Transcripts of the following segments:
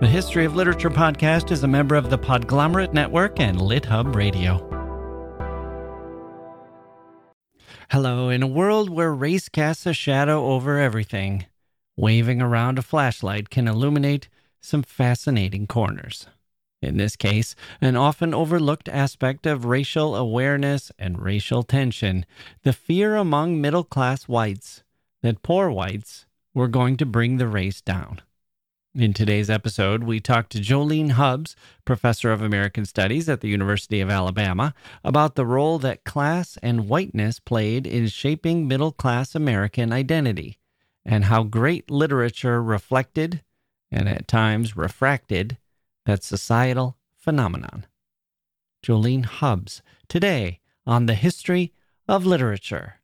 The History of Literature podcast is a member of the Podglomerate Network and LitHub Radio. Hello, in a world where race casts a shadow over everything, waving around a flashlight can illuminate some fascinating corners. In this case, an often overlooked aspect of racial awareness and racial tension the fear among middle class whites that poor whites were going to bring the race down. In today's episode, we talk to Jolene Hubbs, professor of American Studies at the University of Alabama, about the role that class and whiteness played in shaping middle class American identity, and how great literature reflected, and at times refracted, that societal phenomenon. Jolene Hubbs, today on the history of literature.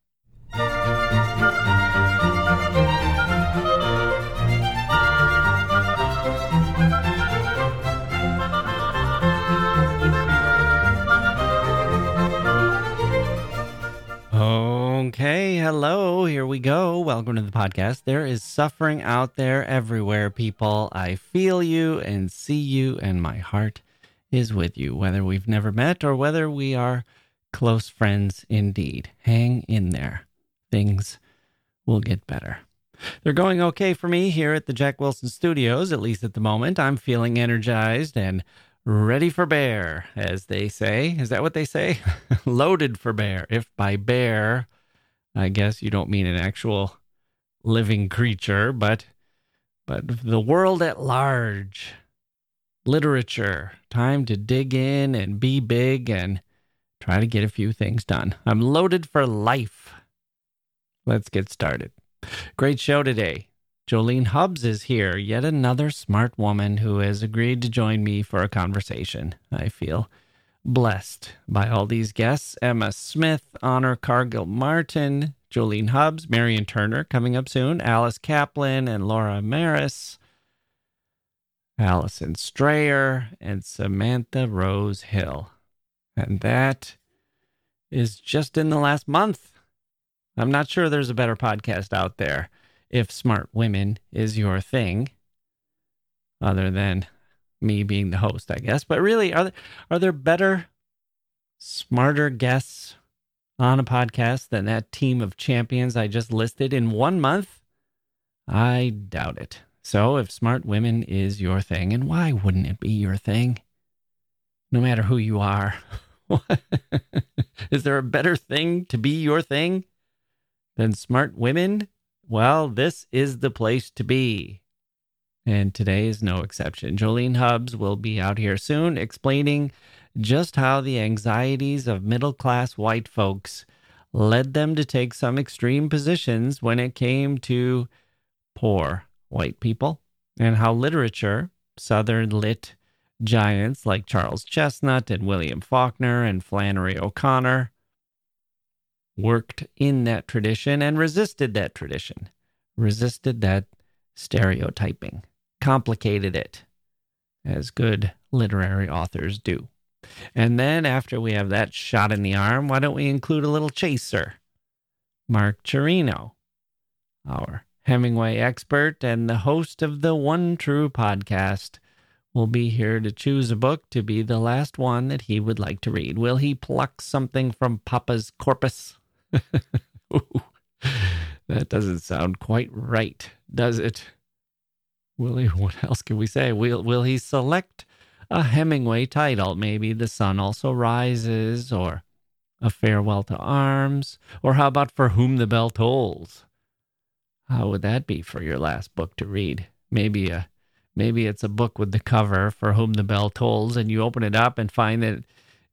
Hello, here we go. Welcome to the podcast. There is suffering out there everywhere, people. I feel you and see you, and my heart is with you, whether we've never met or whether we are close friends indeed. Hang in there. Things will get better. They're going okay for me here at the Jacke Wilson Studios, at least at the moment. I'm feeling energized and ready for bear, as they say. Is that what they say? Loaded for bear. If by bear, I guess you don't mean an actual living creature, but but the world at large. Literature. Time to dig in and be big and try to get a few things done. I'm loaded for life. Let's get started. Great show today. Jolene Hubbs is here, yet another smart woman who has agreed to join me for a conversation. I feel blessed by all these guests Emma Smith, Honor Cargill Martin, Jolene Hubbs, Marion Turner coming up soon, Alice Kaplan and Laura Marris, Alison Strayer, and Samantha Rose Hill. And that is just in the last month. I'm not sure there's a better podcast out there if smart women is your thing, other than me being the host, I guess. But really, are there, are there better, smarter guests on a podcast than that team of champions I just listed in one month? I doubt it. So, if smart women is your thing, and why wouldn't it be your thing? No matter who you are. is there a better thing to be your thing than smart women? Well, this is the place to be. And today is no exception. Jolene Hubbs will be out here soon explaining just how the anxieties of middle class white folks led them to take some extreme positions when it came to poor white people, and how literature, Southern lit giants like Charles Chesnutt and William Faulkner and Flannery O'Connor, worked in that tradition and resisted that tradition, resisted that stereotyping, complicated it, as good literary authors do. And then, after we have that shot in the arm, why don't we include a little chaser? Mark Cirino, our Hemingway expert and the host of the One True podcast, will be here to choose a book to be the last one that he would like to read. Will he pluck something from Papa's corpus? that doesn't sound quite right, does it? Will he? What else can we say? Will Will he select a Hemingway title? Maybe "The Sun Also Rises" or "A Farewell to Arms," or how about "For Whom the Bell Tolls"? How would that be for your last book to read? Maybe a maybe it's a book with the cover "For Whom the Bell Tolls," and you open it up and find that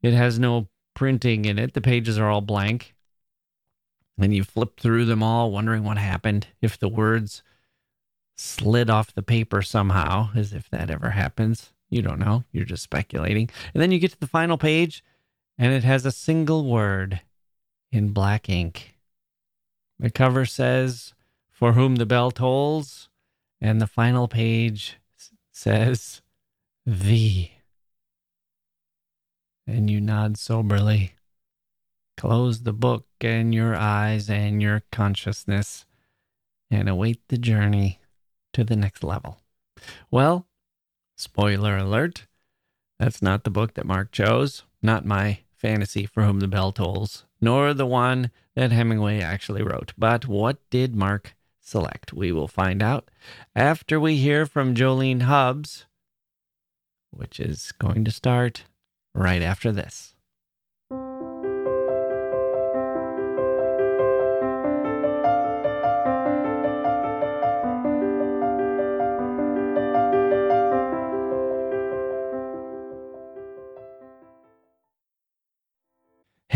it has no printing in it. The pages are all blank and you flip through them all, wondering what happened, if the words slid off the paper somehow, as if that ever happens. You don't know. You're just speculating. And then you get to the final page, and it has a single word in black ink. The cover says, For whom the bell tolls, and the final page says, "The." And you nod soberly. Close the book and your eyes and your consciousness and await the journey to the next level. Well, Spoiler alert. That's not the book that Mark chose, not my fantasy for whom the bell tolls, nor the one that Hemingway actually wrote. But what did Mark select? We will find out after we hear from Jolene Hubbs, which is going to start right after this.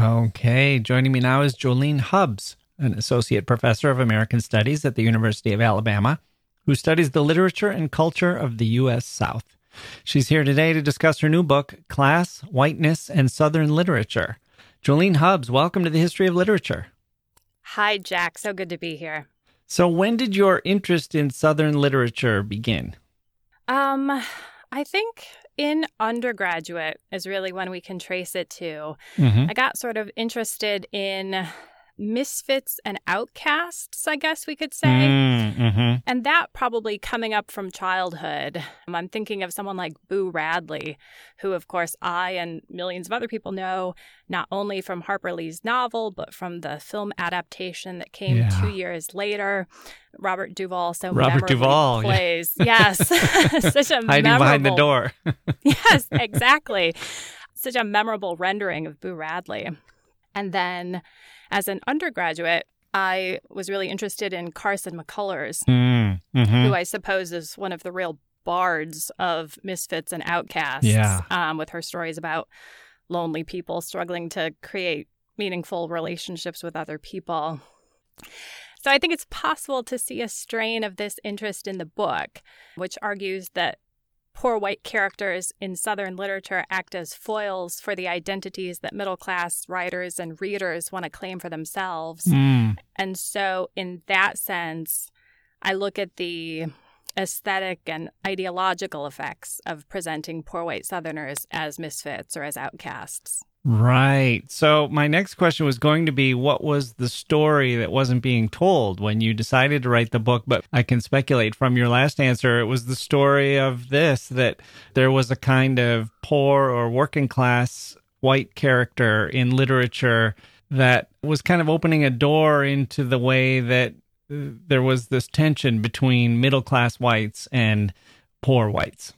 Okay, joining me now is Jolene Hubbs, an associate professor of American Studies at the University of Alabama, who studies the literature and culture of the U.S. South. She's here today to discuss her new book, Class, Whiteness, and Southern Literature. Jolene Hubbs, welcome to the History of Literature. Hi, Jacke. So good to be here. So, when did your interest in Southern literature begin? Um, I think in undergraduate is really when we can trace it to. Mm-hmm. I got sort of interested in misfits and outcasts, I guess we could say. Mm-hmm. And that probably coming up from childhood. Um, I'm thinking of someone like Boo Radley, who, of course, I and millions of other people know not only from Harper Lee's novel, but from the film adaptation that came Yeah. two years later. Robert Duvall so Robert Duvall, yeah. plays. Yes. Such a Hiding behind the door. yes, exactly. Such a memorable rendering of Boo Radley. And then as an undergraduate, I was really interested in Carson McCullers, Mm-hmm. who I suppose is one of the real bards of misfits and outcasts. Yeah. Um, with her stories about lonely people struggling to create meaningful relationships with other people. So I think it's possible to see a strain of this interest in the book, which argues that poor white characters in Southern literature act as foils for the identities that middle class writers and readers want to claim for themselves. Mm. And so, in that sense, I look at the aesthetic and ideological effects of presenting poor white Southerners as misfits or as outcasts. Right. So my next question was going to be what was the story that wasn't being told when you decided to write the book? But I can speculate from your last answer, it was the story of this that there was a kind of poor or working class white character in literature that was kind of opening a door into the way that uh, there was this tension between middle class whites and poor whites.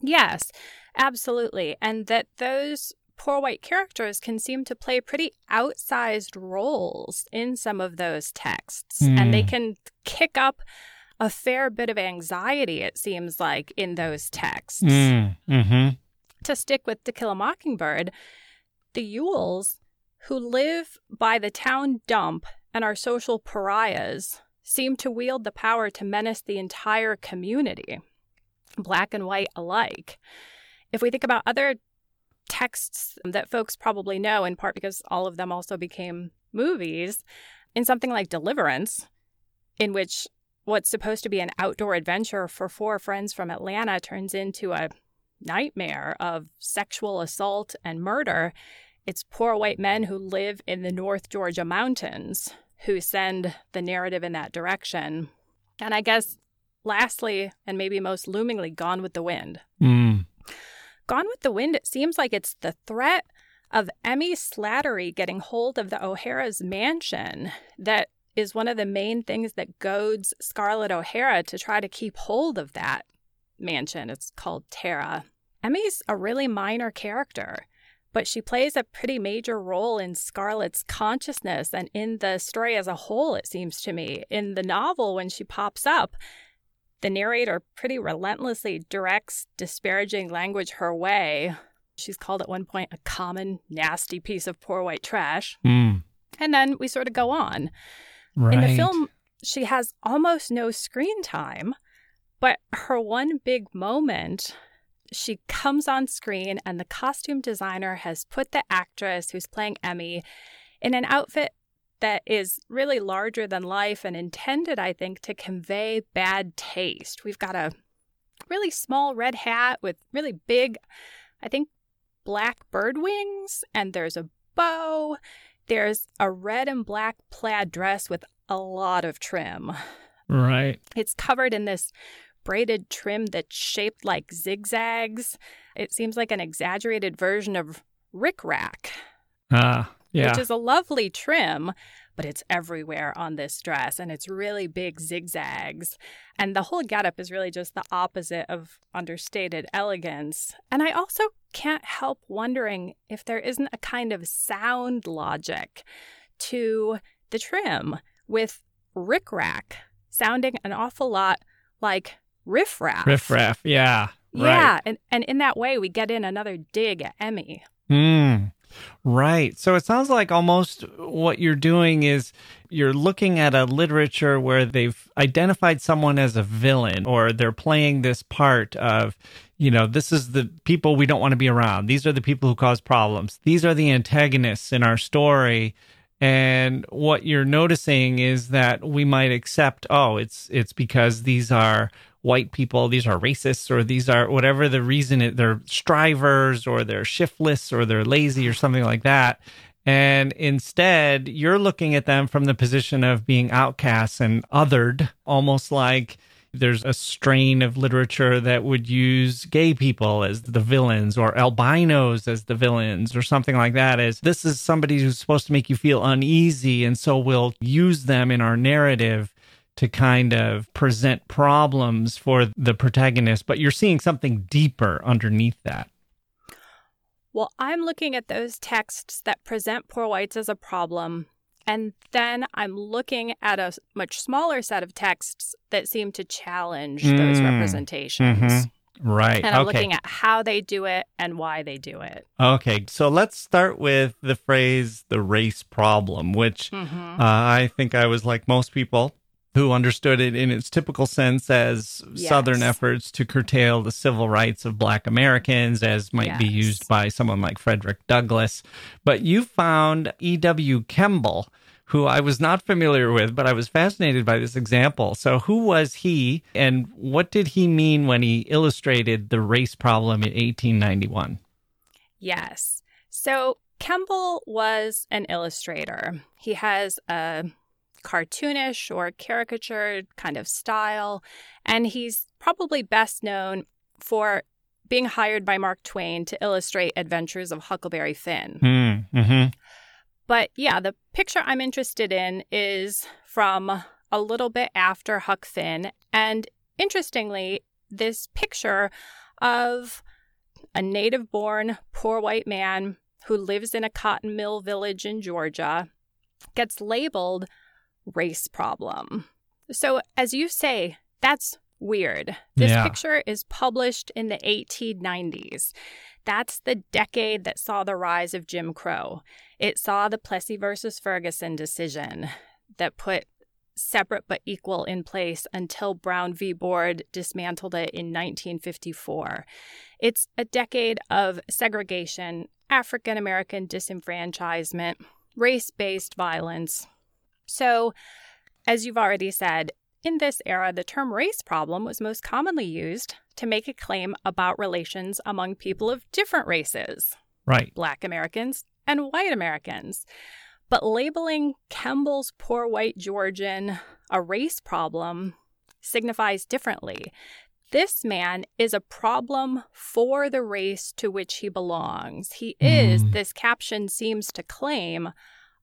Yes, absolutely. And that those poor white characters can seem to play pretty outsized roles in some of those texts. And they Hmm. can kick up a fair bit of anxiety, it seems like, in those texts. Mm. hmm To stick with To Kill a Mockingbird, the Ewells, who live by the town dump and are social pariahs, seem to wield the power to menace the entire community, black and white alike. If we think about other texts that folks probably know, in part because all of them also became movies, in something like Deliverance, in which what's supposed to be an outdoor adventure for four friends from Atlanta turns into a nightmare of sexual assault and murder, it's poor white men who live in the North Georgia mountains who send the narrative in that direction. And I guess lastly, and maybe most loomingly, Gone with the Wind. Mm. Gone with the Wind, it seems like it's the threat of Emmy Slattery getting hold of the O'Hara's mansion that is one of the main things that goads Scarlett O'Hara to try to keep hold of that mansion. It's called Tara. Emmy's a really minor character, but she plays a pretty major role in Scarlett's consciousness and in the story as a whole, it seems to me. In the novel, when she pops up, the narrator pretty relentlessly directs disparaging language her way. She's called at one point a common, nasty piece of poor white trash. Mm. And then we sort of go on. Right. In the film, she has almost no screen time, but her one big moment, she comes on screen, and the costume designer has put the actress who's playing Emmy in an outfit that is really larger than life and intended, I think, to convey bad taste. We've got a really small red hat with really big, I think, black bird wings, and there's a bow. There's a red and black plaid dress with a lot of trim. Right. It's covered in this braided trim that's shaped like zigzags. It seems like an exaggerated version of rickrack, Ah, yeah. which is a lovely trim, but it's everywhere on this dress and it's really big zigzags. And the whole getup is really just the opposite of understated elegance. And I also can't help wondering if there isn't a kind of sound logic to the trim with rickrack sounding an awful lot like riffraff. Riffraff. Yeah. Yeah, and, and in that way, we get in another dig at Emmy. Mm. Right. So it sounds like almost what you're doing is you're looking at a literature where they've identified someone as a villain or they're playing this part of, you know, this is the people we don't want to be around. These are the people who cause problems. These are the antagonists in our story. And what you're noticing is that we might accept, oh, it's it's because these are white people, these are racists, or these are whatever the reason it, they're strivers or they're shiftless or they're lazy or something like that. And instead, you're looking at them from the position of being outcasts and othered, almost like there's a strain of literature that would use gay people as the villains or albinos as the villains or something like that as this is somebody who's supposed to make you feel uneasy and so we'll use them in our narrative to kind of present problems for the protagonist but you're seeing something deeper underneath that Well, I'm looking at those texts that present poor whites as a problem. And then I'm looking at a much smaller set of texts that seem to challenge those Mm. representations. Mhm. right And I'm okay looking at how they do it and why they do it. okay so let's start with the phrase the race problem which hmm Uh, I think I was like most people who understood it in its typical sense as Yes. Southern efforts to curtail the civil rights of Black Americans, as might be used by someone like Frederick Douglass. But you found E.W. Kemble, who I was not familiar with, but I was fascinated by this example. So, who was he, and what did he mean when he illustrated the race problem in 1891? Yes. So Kemble was an illustrator. He has a cartoonish or caricatured kind of style, and he's probably best known for being hired by Mark Twain to illustrate Adventures of Huckleberry Finn. Hmm. Mm-hmm. But yeah, the picture I'm interested in is from a little bit after Huck Finn. And interestingly, this picture of a native born poor white man who lives in a cotton mill village in Georgia gets labeled race problem. So, as you say, that's weird. This Yeah. picture is published in the 1890s. That's the decade that saw the rise of Jim Crow. It saw the Plessy versus Ferguson decision that put separate but equal in place until Brown v. Board dismantled it in 1954. It's a decade of segregation, African American disenfranchisement, race based violence. So, as you've already said, In this era, the term race problem was most commonly used to make a claim about relations among people of different races, Right. Black Americans and white Americans. But labeling Kemble's poor white Georgian a race problem signifies differently. This man is a problem for the race to which he belongs. He is, Mm. this caption seems to claim,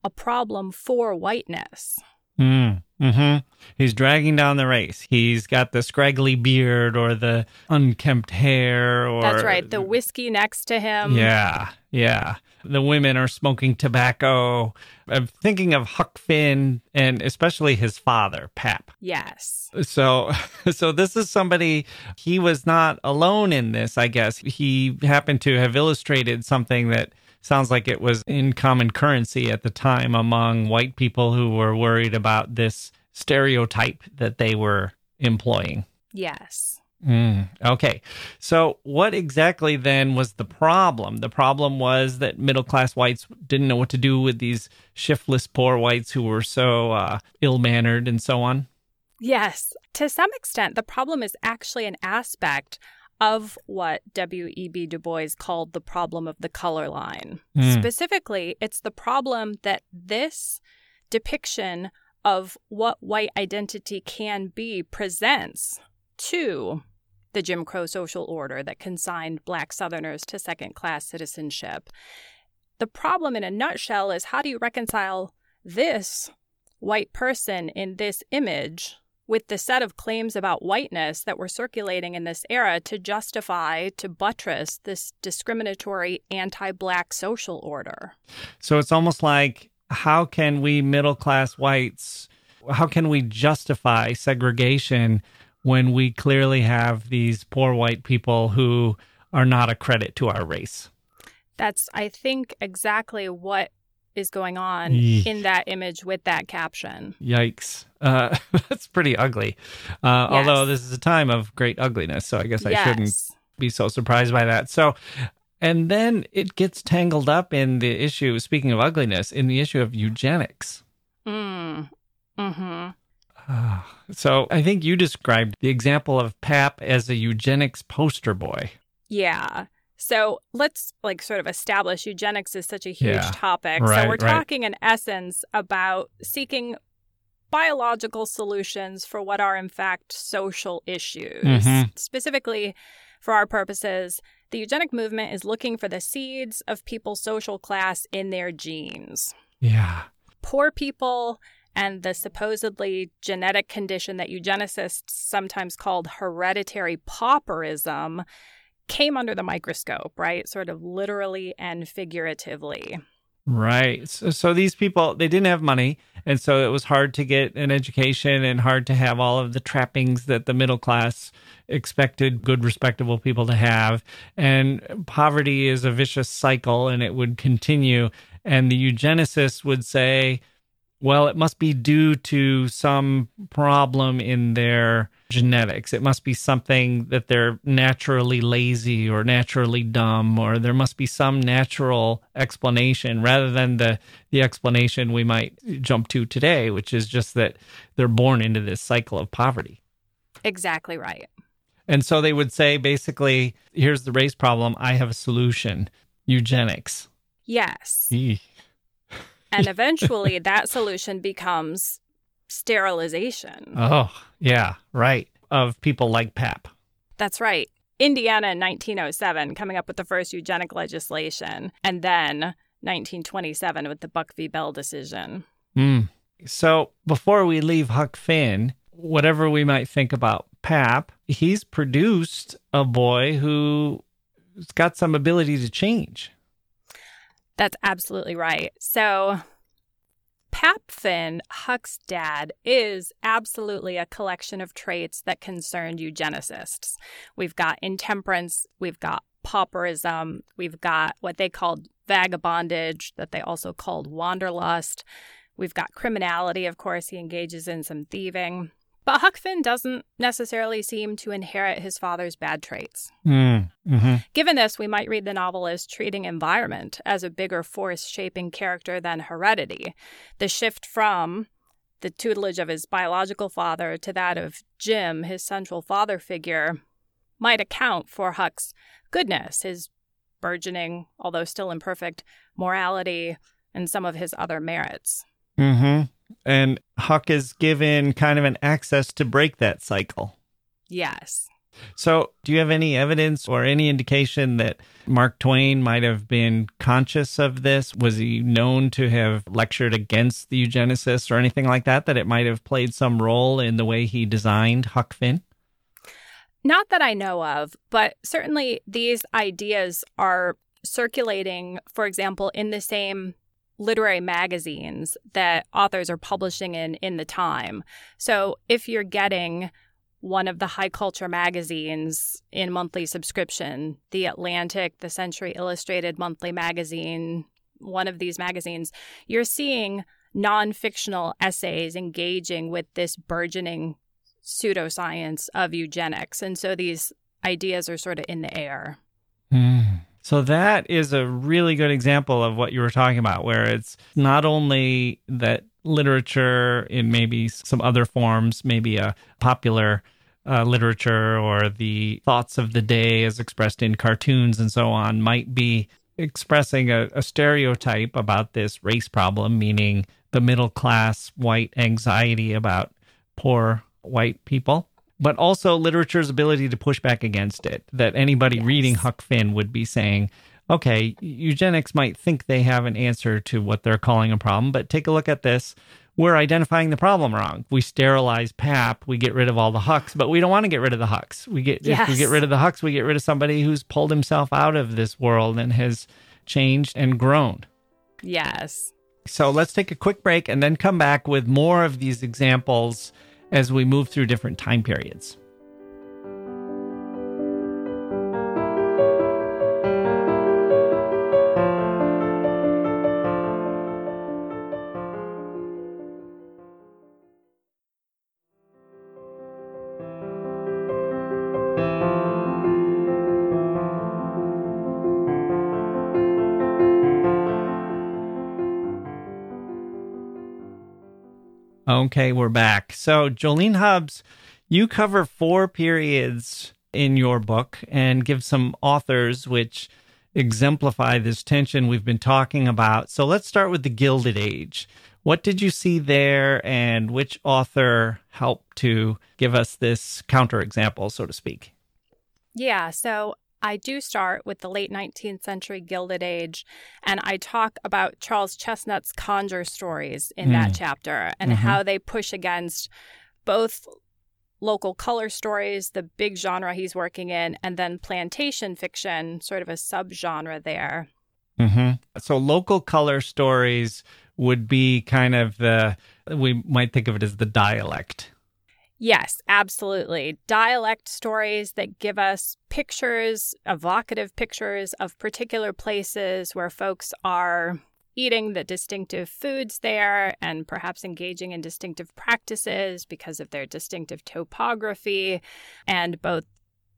a problem for whiteness. Mm, hmm He's dragging down the race. He's got the scraggly beard or the unkempt hair or That's right. The whiskey next to him. Yeah, yeah. The women are smoking tobacco. I'm thinking of Huck Finn and especially his father, Pap. Yes. So, so this is somebody. He was not alone in this. I guess he happened to have illustrated something that sounds like it was in common currency at the time among white people who were worried about this stereotype that they were employing. Yes. Mm, okay. So, what exactly then was the problem? The problem was that middle class whites didn't know what to do with these shiftless poor whites who were so uh, ill mannered and so on. Yes. To some extent, the problem is actually an aspect of what W.E.B. Du Bois called the problem of the color line. Hmm. Specifically, it's the problem that this depiction of what white identity can be presents to the Jim Crow social order that consigned black Southerners to second class citizenship. The problem, in a nutshell, is how do you reconcile this white person in this image with the set of claims about whiteness that were circulating in this era to justify, to buttress this discriminatory anti black social order. So, it's almost like how can we middle class whites, how can we justify segregation when we clearly have these poor white people who are not a credit to our race? That's, I think, exactly what is going on in that image with that caption. Yikes. Uh, that's pretty ugly. Uh, Yes. Although this is a time of great ugliness. So I guess I shouldn't be so surprised by that. So, and then it gets tangled up in the issue, speaking of ugliness, in the issue of eugenics. Mm. hmm Ah, so I think you described the example of Pap as a eugenics poster boy. Yeah. So let's like sort of establish eugenics is such a huge Yeah. topic. Right, so we're right. talking in essence about seeking biological solutions for what are in fact social issues. Mhm. Specifically, for our purposes, the eugenic movement is looking for the seeds of people's social class in their genes. Yeah. Poor people and the supposedly genetic condition that eugenicists sometimes called hereditary pauperism came under the microscope, right? Sort of literally and figuratively. Right. So, so these people, they didn't have money. And so it was hard to get an education and hard to have all of the trappings that the middle class expected good, respectable people to have. And poverty is a vicious cycle and it would continue. And the eugenicists would say, well, it must be due to some problem in their genetics. It must be something that they're naturally lazy or naturally dumb, or there must be some natural explanation rather than the, the explanation we might jump to today, which is just that they're born into this cycle of poverty. Exactly right. And so they would say basically, here's the race problem. I have a solution eugenics. Yes. And eventually that solution becomes sterilization. Oh, yeah, right. Of people like Pap. That's right. Indiana in 1907 coming up with the first eugenic legislation, and then 1927 with the Buck v. Bell decision. Mm. So before we leave Huck Finn, whatever we might think about Pap, he's produced a boy who's got some ability to change. That's absolutely right. So, Pap Finn, Huck's dad, is absolutely a collection of traits that concerned eugenicists. We've got intemperance, we've got pauperism, we've got what they called vagabondage, that they also called wanderlust. We've got criminality, of course, he engages in some thieving. But Huck Finn doesn't necessarily seem to inherit his father's bad traits. Mm. hmm Given this, we might read the novel as treating environment as a bigger force shaping character than heredity. The shift from the tutelage of his biological father to that of Jim, his central father figure, might account for Huck's goodness, his burgeoning, although still imperfect, morality, and some of his other merits. Mm-hmm. And Huck is given kind of an access to break that cycle. Yes. So, do you have any evidence or any indication that Mark Twain might have been conscious of this? Was he known to have lectured against the eugenicists or anything like that, that it might have played some role in the way he designed Huck Finn? Not that I know of, but certainly these ideas are circulating, for example, in the same literary magazines that authors are publishing in in the time. So if you're getting one of the high culture magazines in monthly subscription, The Atlantic, the Century Illustrated monthly magazine, one of these magazines, you're seeing non fictional essays engaging with this burgeoning pseudoscience of eugenics. And so these ideas are sort of in the air. Mm. So that is a really good example of what you were talking about, where it's not only that literature in maybe some other forms, maybe a popular uh, literature or the thoughts of the day as expressed in cartoons and so on might be expressing a, a stereotype about this race problem, meaning the middle class white anxiety about poor white people but also literature's ability to push back against it. That anybody yes. reading Huck Finn would be saying, okay, eugenics might think they have an answer to what they're calling a problem, but take a look at this. We're identifying the problem wrong. We sterilize pap, we get rid of all the hucks, but we don't want to get rid of the hucks. We get yes. if we get rid of the hucks, we get rid of somebody who's pulled himself out of this world and has changed and grown. Yes. So let's take a quick break and then come back with more of these examples as we move through different time periods. Okay, we're back. So, Jolene Hubbs, you cover four periods in your book and give some authors which exemplify this tension we've been talking about. So, let's start with the Gilded Age. What did you see there, and which author helped to give us this counterexample, so to speak? Yeah, so I do start with the late 19th century Gilded Age, and I talk about Charles Chesnutt's conjure stories in mm. that chapter and mm-hmm. how they push against both local color stories, the big genre he's working in, and then plantation fiction, sort of a subgenre there. Mm-hmm. So, local color stories would be kind of the, we might think of it as the dialect Yes, absolutely. Dialect stories that give us pictures, evocative pictures of particular places where folks are eating the distinctive foods there and perhaps engaging in distinctive practices because of their distinctive topography and both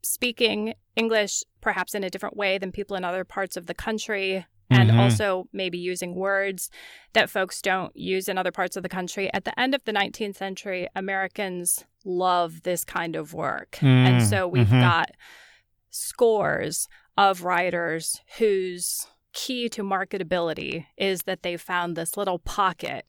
speaking English perhaps in a different way than people in other parts of the country and mm-hmm. also maybe using words that folks don't use in other parts of the country. At the end of the 19th century, Americans love this kind of work. Mm, and so we've mm-hmm. got scores of writers whose key to marketability is that they found this little pocket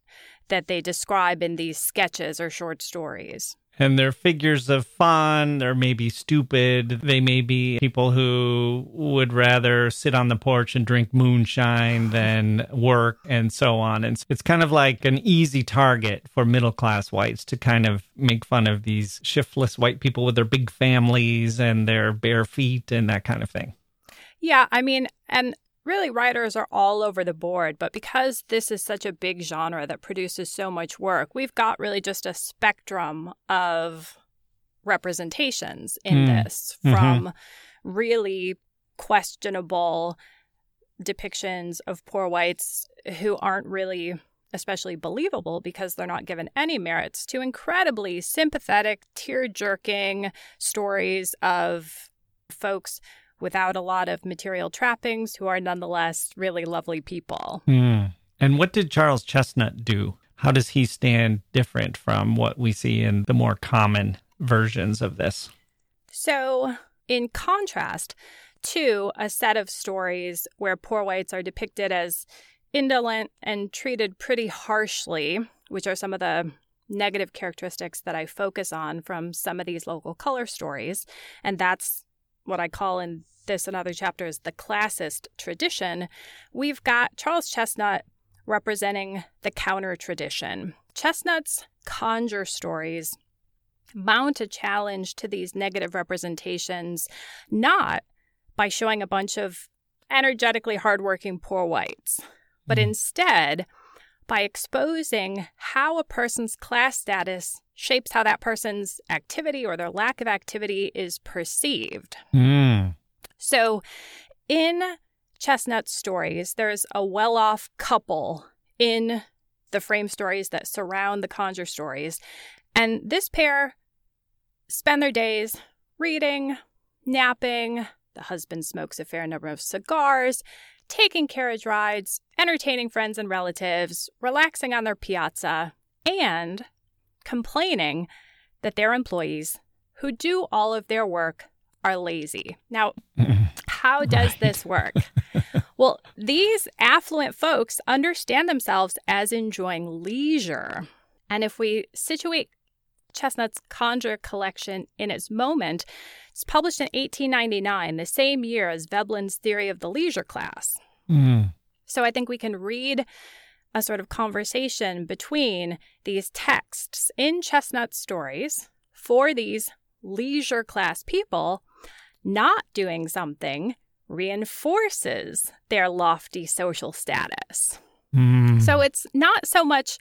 that they describe in these sketches or short stories and they're figures of fun. They're maybe stupid. They may be people who would rather sit on the porch and drink moonshine than work and so on. And it's kind of like an easy target for middle class whites to kind of make fun of these shiftless white people with their big families and their bare feet and that kind of thing. Yeah, I mean, and really writers are all over the board, but because this is such a big genre that produces so much work, we've got really just a spectrum of representations in mm. this mm-hmm. from mm-hmm. really questionable depictions of poor whites who aren't really especially believable because they're not given any merits to incredibly sympathetic tear jerking stories of folks without a lot of material trappings who are nonetheless really lovely people. Mm. And what did Charles Chesnutt do? how does he stand different from what we see in the more common versions of this? So, in contrast to a set of stories where poor whites are depicted as indolent and treated pretty harshly, which are some of the negative characteristics that I focus on from some of these local color stories. And that's what I call in this and other chapters the classist tradition. We've got Charles Chesnutt representing the counter tradition. Chesnutt's conjure stories mount a challenge to these negative representations, not by showing a bunch of energetically hardworking poor whites, but mm. instead by exposing how a person's class status shapes how that person's activity or their lack of activity is perceived. Mm. So, in Chesnutt's stories, there's a well off couple in the frame stories that surround the conjure stories. And this pair spend their days reading, napping. The husband smokes a fair number of cigars, taking carriage rides, entertaining friends and relatives, relaxing on their piazza, and complaining that their employees who do all of their work are lazy. Now, how does right. this work? well, these affluent folks understand themselves as enjoying leisure. And if we situate Chesnutt's Conjure collection in its moment, it's published in 1899, the same year as Veblen's Theory of the Leisure Class. Mm. So I think we can read a sort of conversation between these texts in Chesnutt's stories for these leisure class people. Not doing something reinforces their lofty social status. Mm. So it's not so much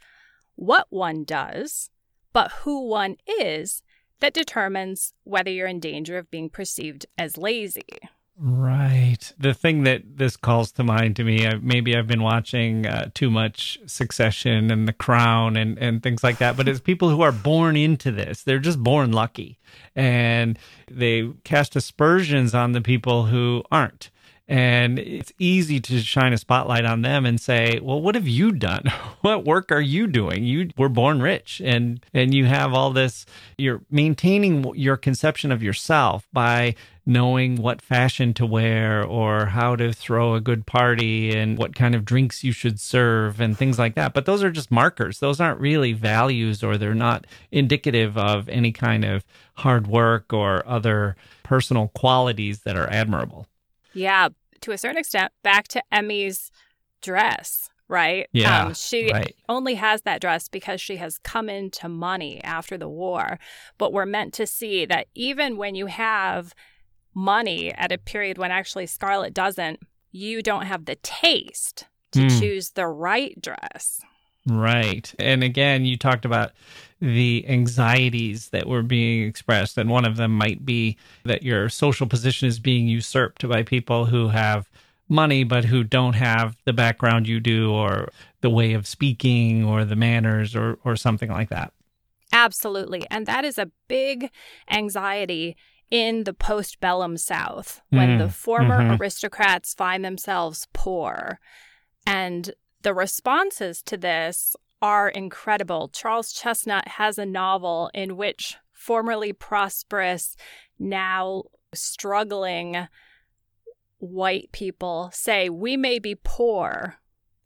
what one does, but who one is that determines whether you're in danger of being perceived as lazy. Right. The thing that this calls to mind to me, uh, maybe I've been watching uh, too much Succession and The Crown and, and things like that, but it's people who are born into this. They're just born lucky. And they cast aspersions on the people who aren't. And it's easy to shine a spotlight on them and say, "Well, what have you done? what work are you doing? You were born rich, and and you have all this. You're maintaining your conception of yourself by knowing what fashion to wear or how to throw a good party and what kind of drinks you should serve and things like that. But those are just markers. Those aren't really values or they're not indicative of any kind of hard work or other personal qualities that are admirable. Yeah, to a certain extent, back to Emmy's dress, right? Yeah. Um, she right. only has that dress because she has come into money after the war. But we're meant to see that even when you have money at a period when actually Scarlett doesn't, you don't have the taste to mm. choose the right dress. Right. And again, you talked about the anxieties that were being expressed. And one of them might be that your social position is being usurped by people who have money, but who don't have the background you do, or the way of speaking, or the manners, or, or something like that. Absolutely. And that is a big anxiety in the postbellum South when mm. the former mm-hmm. aristocrats find themselves poor. And the responses to this are incredible. Charles Chesnutt has a novel in which formerly prosperous, now struggling white people say, We may be poor,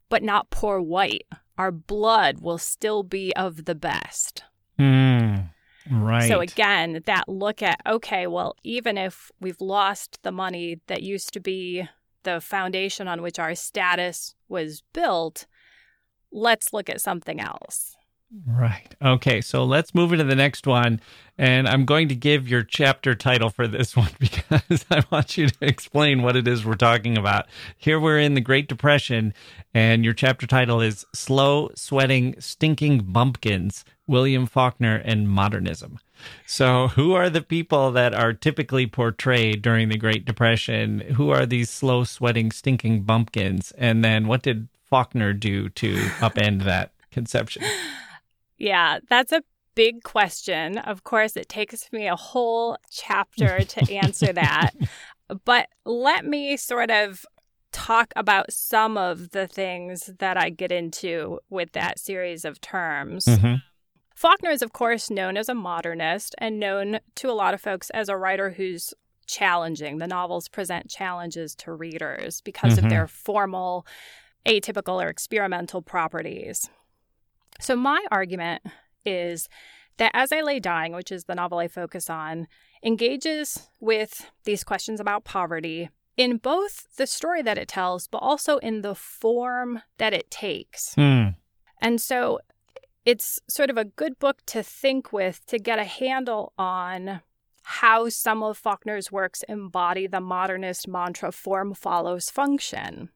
but not poor white. Our blood will still be of the best. Mm, right. So, again, that look at, okay, well, even if we've lost the money that used to be the foundation on which our status was built, let's look at something else. Right. Okay. So let's move into the next one. And I'm going to give your chapter title for this one because I want you to explain what it is we're talking about. Here we're in the Great Depression, and your chapter title is Slow Sweating Stinking Bumpkins William Faulkner and Modernism. So, who are the people that are typically portrayed during the Great Depression? Who are these slow sweating, stinking bumpkins? And then what did Faulkner do to upend that conception? Yeah, that's a big question. Of course, it takes me a whole chapter to answer that. but let me sort of talk about some of the things that I get into with that series of terms. Mhm. Faulkner is, of course, known as a modernist and known to a lot of folks as a writer who's challenging. The novels present challenges to readers because Mhm. of their formal, atypical, or experimental properties. So, my argument is that As I Lay Dying, which is the novel I focus on, engages with these questions about poverty in both the story that it tells, but also in the form that it takes. Hmm. And so it's sort of a good book to think with to get a handle on how some of Faulkner's works embody the modernist mantra form follows function.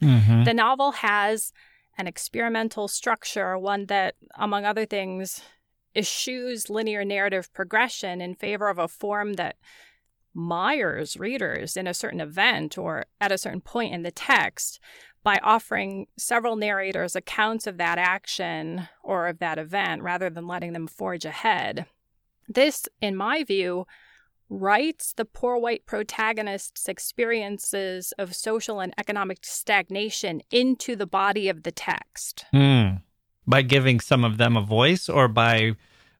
Mhm. The novel has an experimental structure, one that, among other things, eschews linear narrative progression in favor of a form that mires readers in a certain event or at a certain point in the text by offering several narrators accounts of that action or of that event rather than letting them forge ahead. This, in my view, writes the poor white protagonist's experiences of social and economic stagnation into the body of the text. Hmm. By giving some of them a voice or by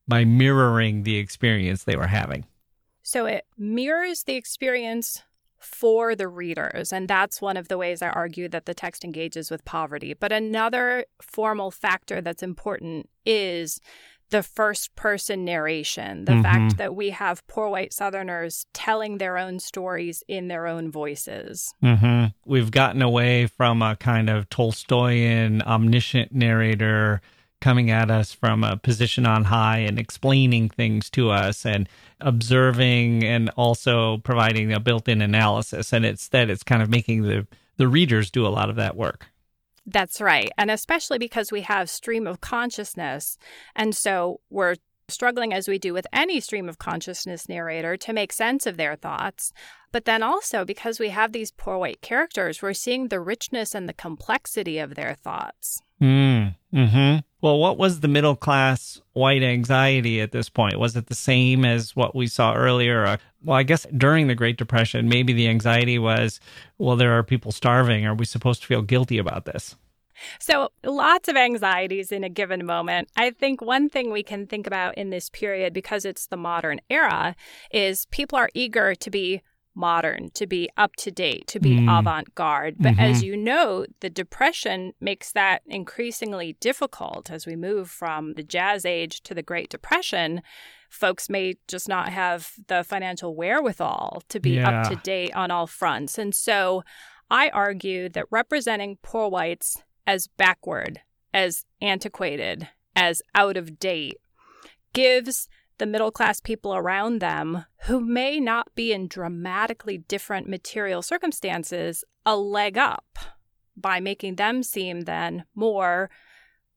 by mirroring the experience they were having. So it mirrors the experience for the readers. And that's one of the ways I argue that the text engages with poverty. But another formal factor that's important is the first person narration, the Mhm. fact that we have poor white Southerners telling their own stories in their own voices. hmm We've gotten away from a kind of Tolstoyan omniscient narrator coming at us from a position on high and explaining things to us and observing and also providing a built-in analysis. And instead, it's kind of making the the readers do a lot of that work. That's right. And especially because we have stream of consciousness. And so we're struggling as we do with any stream of consciousness narrator to make sense of their thoughts. But then also because we have these poor white characters, we're seeing the richness and the complexity of their thoughts. Mm. Hmm. Well, what was the middle class white anxiety at this point? Was it the same as what we saw earlier? Uh, well, I guess during the Great Depression, maybe the anxiety was, well, there are people starving. Are we supposed to feel guilty about this? So, lots of anxieties in a given moment. I think one thing we can think about in this period, because it's the modern era, is people are eager to be modern, to be up to date, to be Mm. avant garde. But as Mhm. you know, the Depression makes that increasingly difficult as we move from the Jazz Age to the Great Depression. Folks may just not have the financial wherewithal to be Yeah. up to date on all fronts. And so I argue that representing poor whites as backward, as antiquated, as out of date gives the middle class people around them who may not be in dramatically different material circumstances a leg up by making them seem then more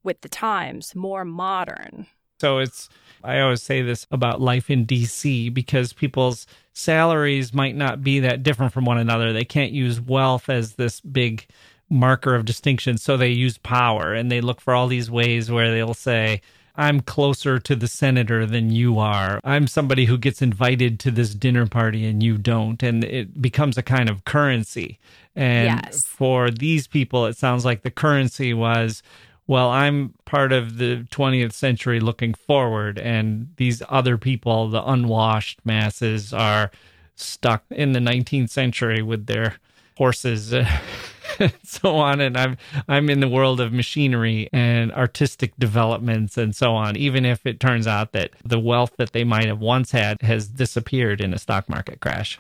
with the times, more modern. So it's, I always say this about life in DC because people's salaries might not be that different from one another. They can't use wealth as this big marker of distinction. So they use power and they look for all these ways where they'll say, I'm closer to the senator than you are. I'm somebody who gets invited to this dinner party and you don't. And it becomes a kind of currency. And Yes. for these people, it sounds like the currency was, well, I'm part of the 20th century looking forward, and these other people, the unwashed masses, are stuck in the 19th century with their horses and so on and I'm I'm in the world of machinery and artistic developments and so on even if it turns out that the wealth that they might have once had has disappeared in a stock market crash.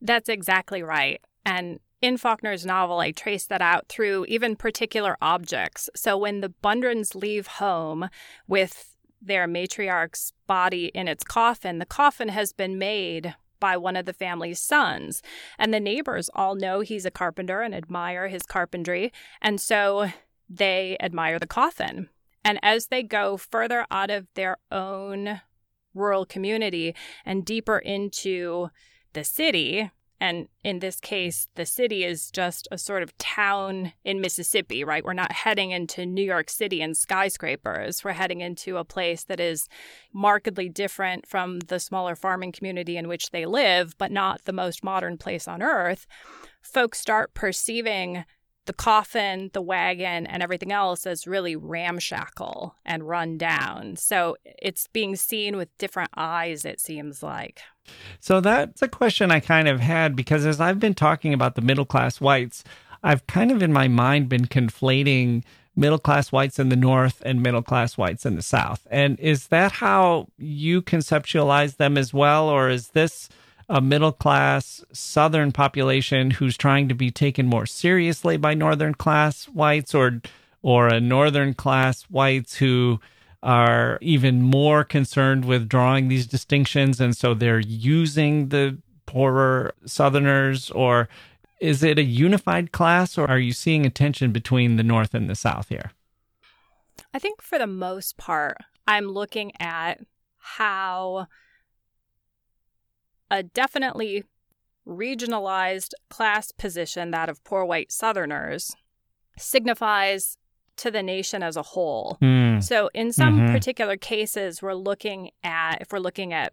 That's exactly right. And in Faulkner's novel, I trace that out through even particular objects. So when the Bundrens leave home with their matriarch's body in its coffin, the coffin has been made by one of the family's sons. And the neighbors all know he's a carpenter and admire his carpentry. And so they admire the coffin. And as they go further out of their own rural community and deeper into the city And in this case, the city is just a sort of town in Mississippi, right? We're not heading into New York City and skyscrapers. We're heading into a place that is markedly different from the smaller farming community in which they live, but not the most modern place on earth. Folks start perceiving the coffin, the wagon, and everything else as really ramshackle and run down. So it's being seen with different eyes, it seems like. So that's a question I kind of had because as I've been talking about the middle class whites, I've kind of in my mind been conflating middle class whites in the North and middle class whites in the South. And is that how you conceptualize them as well? Or is this a middle class Southern population who's trying to be taken more seriously by Northern class whites, or or a Northern class whites who are even more concerned with drawing these distinctions, and so they're using the poorer Southerners, or is it a unified class, or are you seeing a tension between the North and the South here? I think for the most part, I'm looking at how a definitely regionalized class position, that of poor white Southerners, signifies to the nation as a whole. Mm. So, in some mm-hmm. particular cases, we're looking at, if we're looking at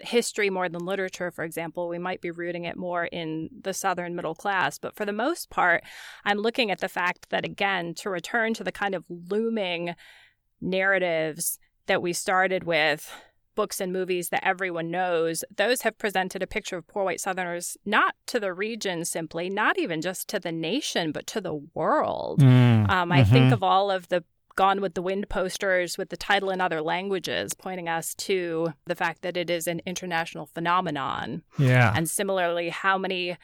history more than literature, for example, we might be rooting it more in the Southern middle class. But for the most part, I'm looking at the fact that, again, to return to the kind of looming narratives that we started with books and movies that everyone knows, those have presented a picture of poor white Southerners not to the region simply, not even just to the nation, but to the world. Mm, um, I mm-hmm. think of all of the Gone with the Wind posters with the title in other languages, pointing us to the fact that it is an international phenomenon. Yeah. And similarly, how many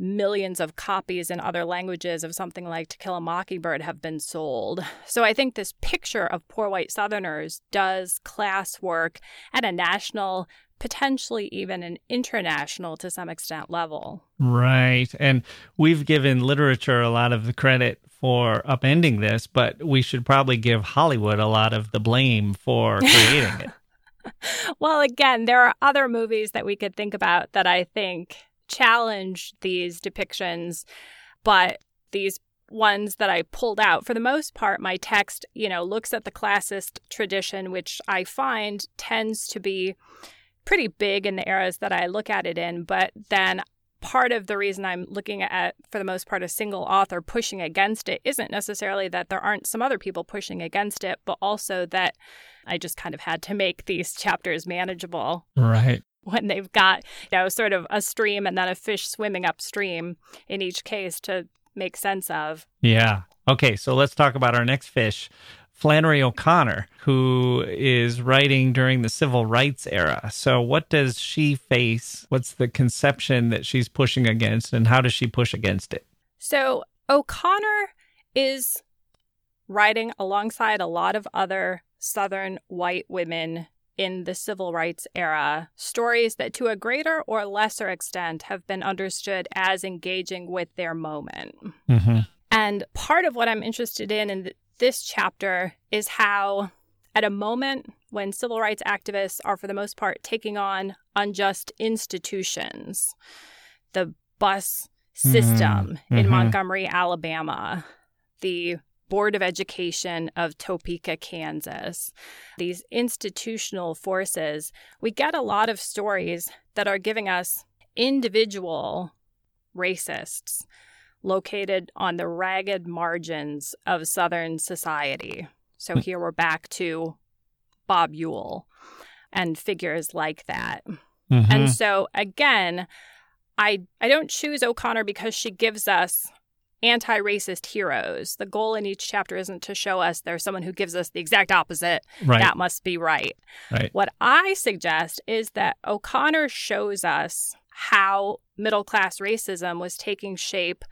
millions of copies in other languages of something like To Kill a Mockingbird have been sold. So I think this picture of poor white Southerners does class work at a national, potentially even an international to some extent level. Right. And we've given literature a lot of the credit for upending this, but we should probably give Hollywood a lot of the blame for creating it. well, again, there are other movies that we could think about that I think challenge these depictions, but these ones that I pulled out, for the most part, my text, you know, looks at the classist tradition, which I find tends to be pretty big in the eras that I look at it in. But then part of the reason I'm looking at, for the most part, a single author pushing against it isn't necessarily that there aren't some other people pushing against it, but also that I just kind of had to make these chapters manageable. Right when they've got, you know, sort of a stream and then a fish swimming upstream in each case to make sense of. Yeah. Okay, so let's talk about our next fish. Flannery O'Connor, who is writing during the civil rights era. So, what does she face? What's the conception that she's pushing against, and how does she push against it? So, O'Connor is writing alongside a lot of other Southern white women in the civil rights era, stories that to a greater or lesser extent have been understood as engaging with their moment. Mm-hmm. And part of what I'm interested in in this chapter is how, at a moment when civil rights activists are, for the most part, taking on unjust institutions, the bus system mm-hmm. in mm-hmm. Montgomery, Alabama, the Board of Education of Topeka, Kansas, these institutional forces, we get a lot of stories that are giving us individual racists located on the ragged margins of Southern society. So hmm. here we're back to Bob Ewell and figures like that. Mm-hmm. And so again, I I don't choose O'Connor because she gives us anti racist heroes. The goal in each chapter isn't to show us there's someone who gives us the exact opposite. Right. That must be right. right. What I suggest is that O'Connor shows us how middle class racism was taking shape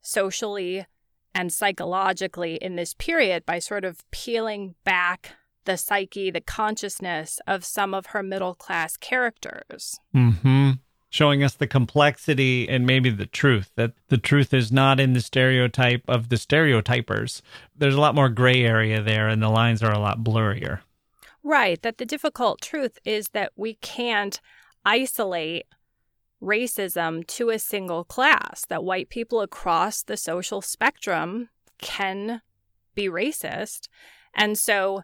socially and psychologically in this period by sort of peeling back the psyche, the consciousness of some of her middle class characters. Hmm showing us the complexity and maybe the truth that the truth is not in the stereotype of the stereotypers. There's a lot more gray area there and the lines are a lot blurrier. Right. That the difficult truth is that we can't isolate racism to a single class, that white people across the social spectrum can be racist. And so,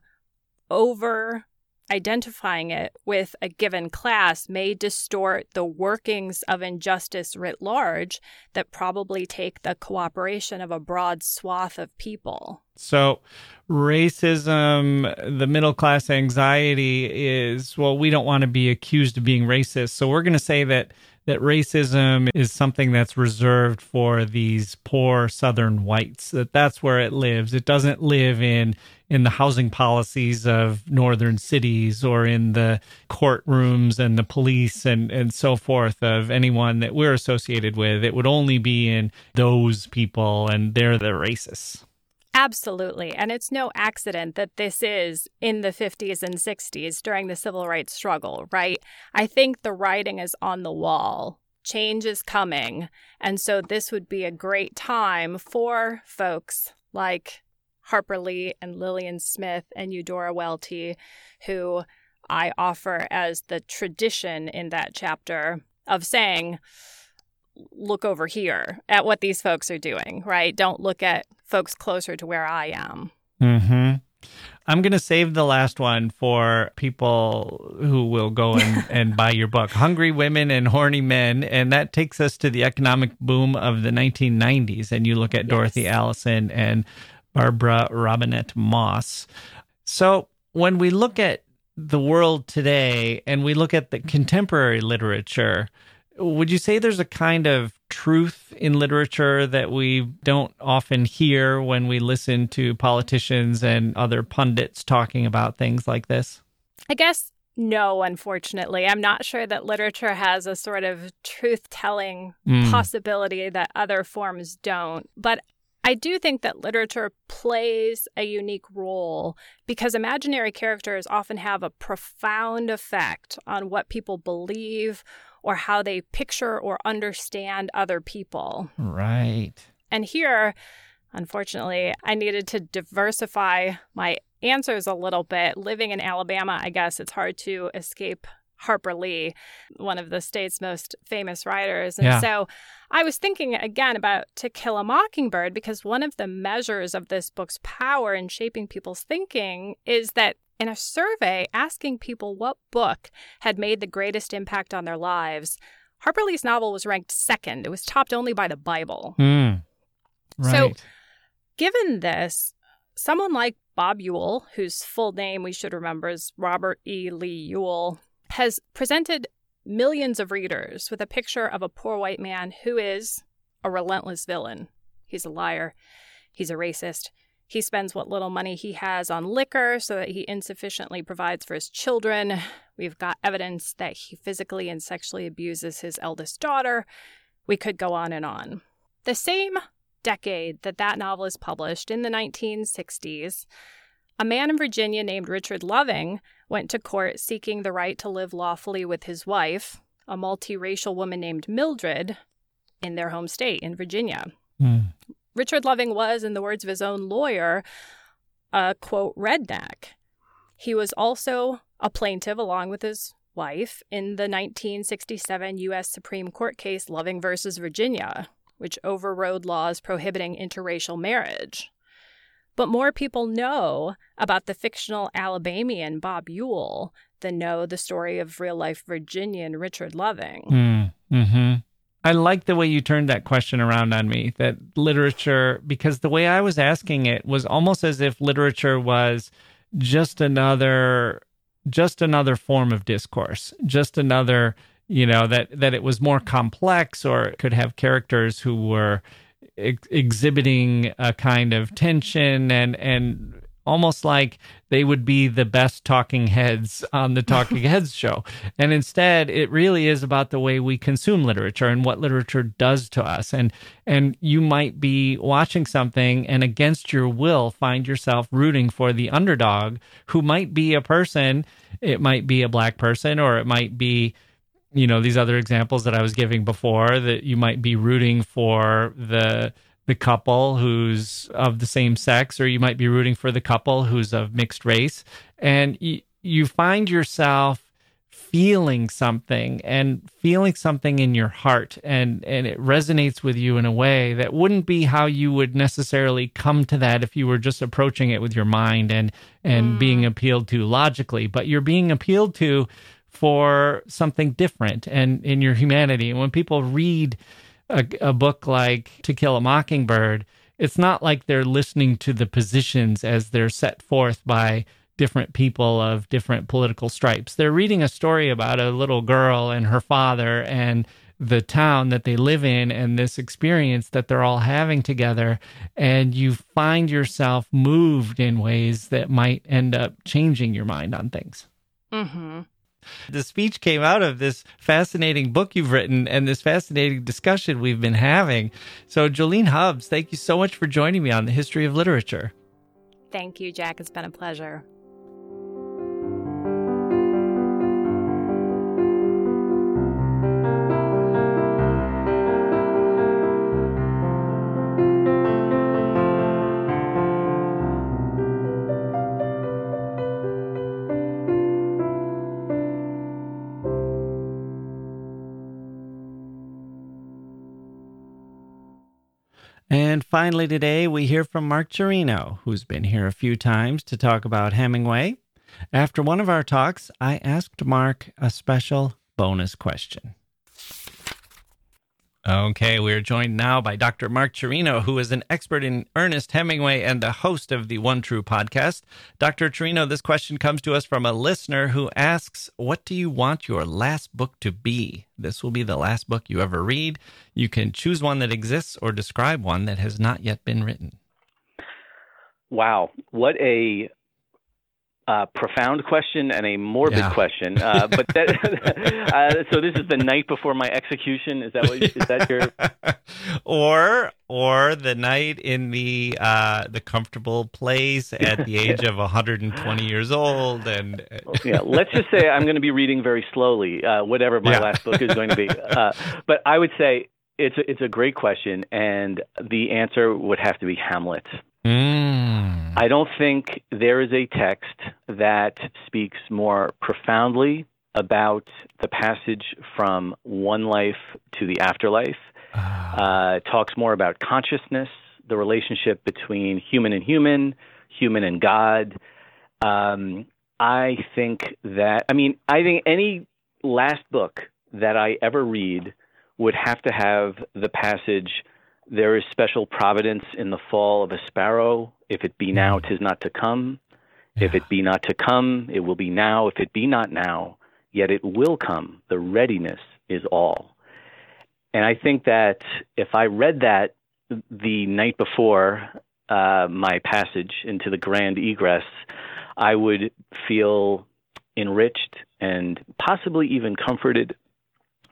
over identifying it with a given class may distort the workings of injustice writ large that probably take the cooperation of a broad swath of people. So, racism, the middle class anxiety is well, we don't want to be accused of being racist. So, we're going to say that that racism is something that's reserved for these poor southern whites that that's where it lives. It doesn't live in in the housing policies of northern cities or in the courtrooms and the police and and so forth of anyone that we're associated with. It would only be in those people and they're the racists Absolutely. And it's no accident that this is in the 50s and 60s during the civil rights struggle, right? I think the writing is on the wall. Change is coming. And so this would be a great time for folks like Harper Lee and Lillian Smith and Eudora Welty, who I offer as the tradition in that chapter of saying, look over here at what these folks are doing, right? Don't look at folks closer to where I am. hmm I'm going to save the last one for people who will go and, and buy your book, Hungry Women and Horny Men. And that takes us to the economic boom of the 1990s. And you look at yes. Dorothy Allison and Barbara Robinette Moss. So when we look at the world today and we look at the contemporary literature, would you say there's a kind of truth in literature that we don't often hear when we listen to politicians and other pundits talking about things like this? I guess no, unfortunately. I'm not sure that literature has a sort of truth telling mm. possibility that other forms don't. But I do think that literature plays a unique role because imaginary characters often have a profound effect on what people believe or how they picture or understand other people. Right. And here, unfortunately, I needed to diversify my answers a little bit. Living in Alabama, I guess it's hard to escape Harper Lee, one of the state's most famous writers. And yeah. so I was thinking again about To Kill a Mockingbird because one of the measures of this book's power in shaping people's thinking is that in a survey asking people what book had made the greatest impact on their lives, Harper Lee's novel was ranked second. It was topped only by the Bible. Mm, right. So, given this, someone like Bob Ewell, whose full name we should remember is Robert E. Lee Ewell, has presented millions of readers with a picture of a poor white man who is a relentless villain. He's a liar. He's a racist. He spends what little money he has on liquor so that he insufficiently provides for his children. We've got evidence that he physically and sexually abuses his eldest daughter. We could go on and on. The same decade that that novel is published, in the 1960s, a man in Virginia named Richard Loving went to court seeking the right to live lawfully with his wife, a multiracial woman named Mildred, in their home state in Virginia. Mm. Richard Loving was, in the words of his own lawyer, a quote, redneck. He was also a plaintiff along with his wife in the 1967 U.S. Supreme Court case Loving versus Virginia, which overrode laws prohibiting interracial marriage. But more people know about the fictional Alabamian Bob Ewell than know the story of real life Virginian Richard Loving. Mm, hmm I like the way you turned that question around on me that literature, because the way I was asking it was almost as if literature was just another just another form of discourse just another you know that that it was more complex or it could have characters who were ex- exhibiting a kind of tension and and almost like they would be the best talking heads on the talking heads show. And instead it really is about the way we consume literature and what literature does to us. And and you might be watching something and against your will find yourself rooting for the underdog who might be a person. It might be a black person or it might be you know these other examples that I was giving before that you might be rooting for the the couple who's of the same sex or you might be rooting for the couple who's of mixed race. And you, you find yourself feeling something and feeling something in your heart and and it resonates with you in a way that wouldn't be how you would necessarily come to that if you were just approaching it with your mind and and mm. being appealed to logically. But you're being appealed to for something different and in your humanity. And when people read a, a book like to kill a mockingbird it's not like they're listening to the positions as they're set forth by different people of different political stripes. They're reading a story about a little girl and her father and the town that they live in and this experience that they're all having together. And you find yourself moved in ways that might end up changing your mind on things. Mm-hmm. The speech came out of this fascinating book you've written and this fascinating discussion we've been having. So, Jolene Hubbs, thank you so much for joining me on the history of literature. Thank you, Jacke. It's been a pleasure. Finally, today we hear from Mark Cirino, who's been here a few times to talk about Hemingway. After one of our talks, I asked Mark a special bonus question. Okay, we are joined now by Dr. Mark Cirino, who is an expert in Ernest Hemingway and the host of the One True podcast. Dr. Cirino, this question comes to us from a listener who asks, What do you want your last book to be? This will be the last book you ever read. You can choose one that exists or describe one that has not yet been written. Wow, what a uh, profound question and a morbid yeah. question. Uh, but that, uh, so this is the night before my execution. Is that what? Is that your? or or the night in the uh, the comfortable place at the age of 120 years old, and uh, yeah, let's just say I'm going to be reading very slowly, uh, whatever my yeah. last book is going to be. but I would say it's a, it's a great question, and the answer would have to be Hamlet. I don't think there is a text that speaks more profoundly about the passage from one life to the afterlife. Uh, talks more about consciousness, the relationship between human and human, human and God. Um, I think that, I mean, I think any last book that I ever read would have to have the passage there is special providence in the fall of a sparrow. If it be now, tis not to come. If it be not to come, it will be now. If it be not now, yet it will come. The readiness is all. And I think that if I read that the night before uh, my passage into the grand egress, I would feel enriched and possibly even comforted,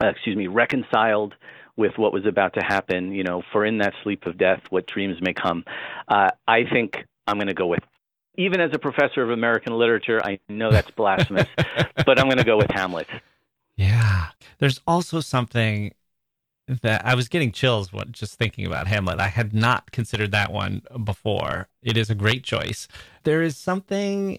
uh, excuse me, reconciled with what was about to happen. You know, for in that sleep of death, what dreams may come. Uh, I think I'm going to go with. Even as a professor of American literature, I know that's blasphemous, but I'm going to go with Hamlet. Yeah. There's also something that I was getting chills just thinking about Hamlet. I had not considered that one before. It is a great choice. There is something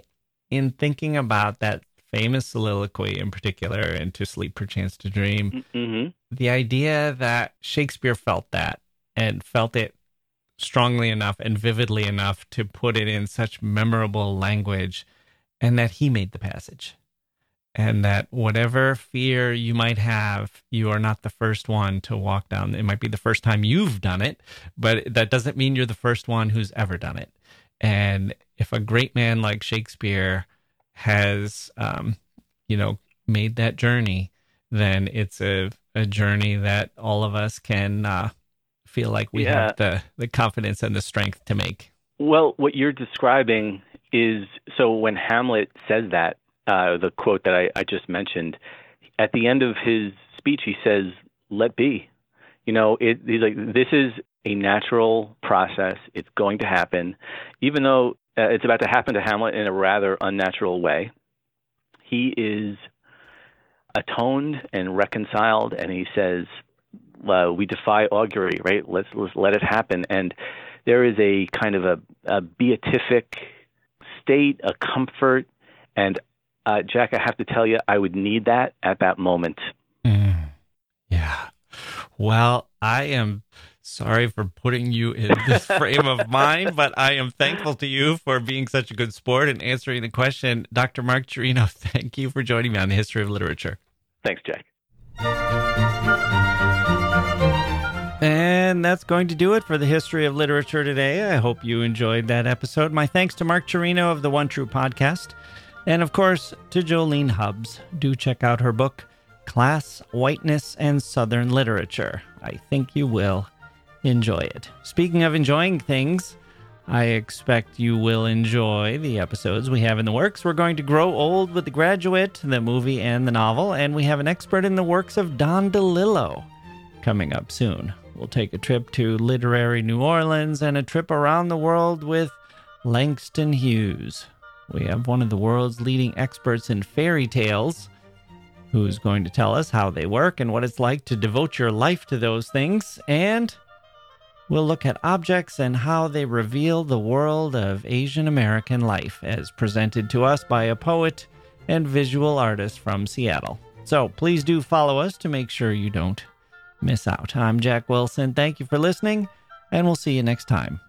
in thinking about that famous soliloquy in particular and to sleep perchance to dream. Mm-hmm. the idea that shakespeare felt that and felt it strongly enough and vividly enough to put it in such memorable language and that he made the passage. And that whatever fear you might have you are not the first one to walk down. It might be the first time you've done it but that doesn't mean you're the first one who's ever done it. And if a great man like shakespeare has, um, you know, made that journey, then it's a, a journey that all of us can uh, feel like we yeah. have the, the confidence and the strength to make. Well, what you're describing is so when Hamlet says that, uh, the quote that I, I just mentioned, at the end of his speech, he says, let be. You know, it, he's like, this is a natural process. It's going to happen. Even though uh, it's about to happen to Hamlet in a rather unnatural way. He is atoned and reconciled, and he says, uh, "We defy augury, right? Let's, let's let it happen." And there is a kind of a, a beatific state, a comfort, and uh, Jacke, I have to tell you, I would need that at that moment. Mm, yeah. Well, I am sorry for putting you in this frame of mind, but I am thankful to you for being such a good sport and answering the question. Dr. Mark Cirino, thank you for joining me on the history of literature. Thanks, Jacke. And that's going to do it for the history of literature today. I hope you enjoyed that episode. My thanks to Mark Cirino of the One True Podcast. And of course, to Jolene Hubbs. Do check out her book, Class, Whiteness, and Southern Literature. I think you will enjoy it. Speaking of enjoying things, I expect you will enjoy the episodes we have in the works. We're going to grow old with The Graduate, the movie, and the novel, and we have an expert in the works of Don DeLillo coming up soon. We'll take a trip to literary New Orleans and a trip around the world with Langston Hughes. We have one of the world's leading experts in fairy tales who's going to tell us how they work and what it's like to devote your life to those things. And we'll look at objects and how they reveal the world of Asian American life as presented to us by a poet and visual artist from Seattle. So please do follow us to make sure you don't miss out. I'm Jacke Wilson. Thank you for listening, and we'll see you next time.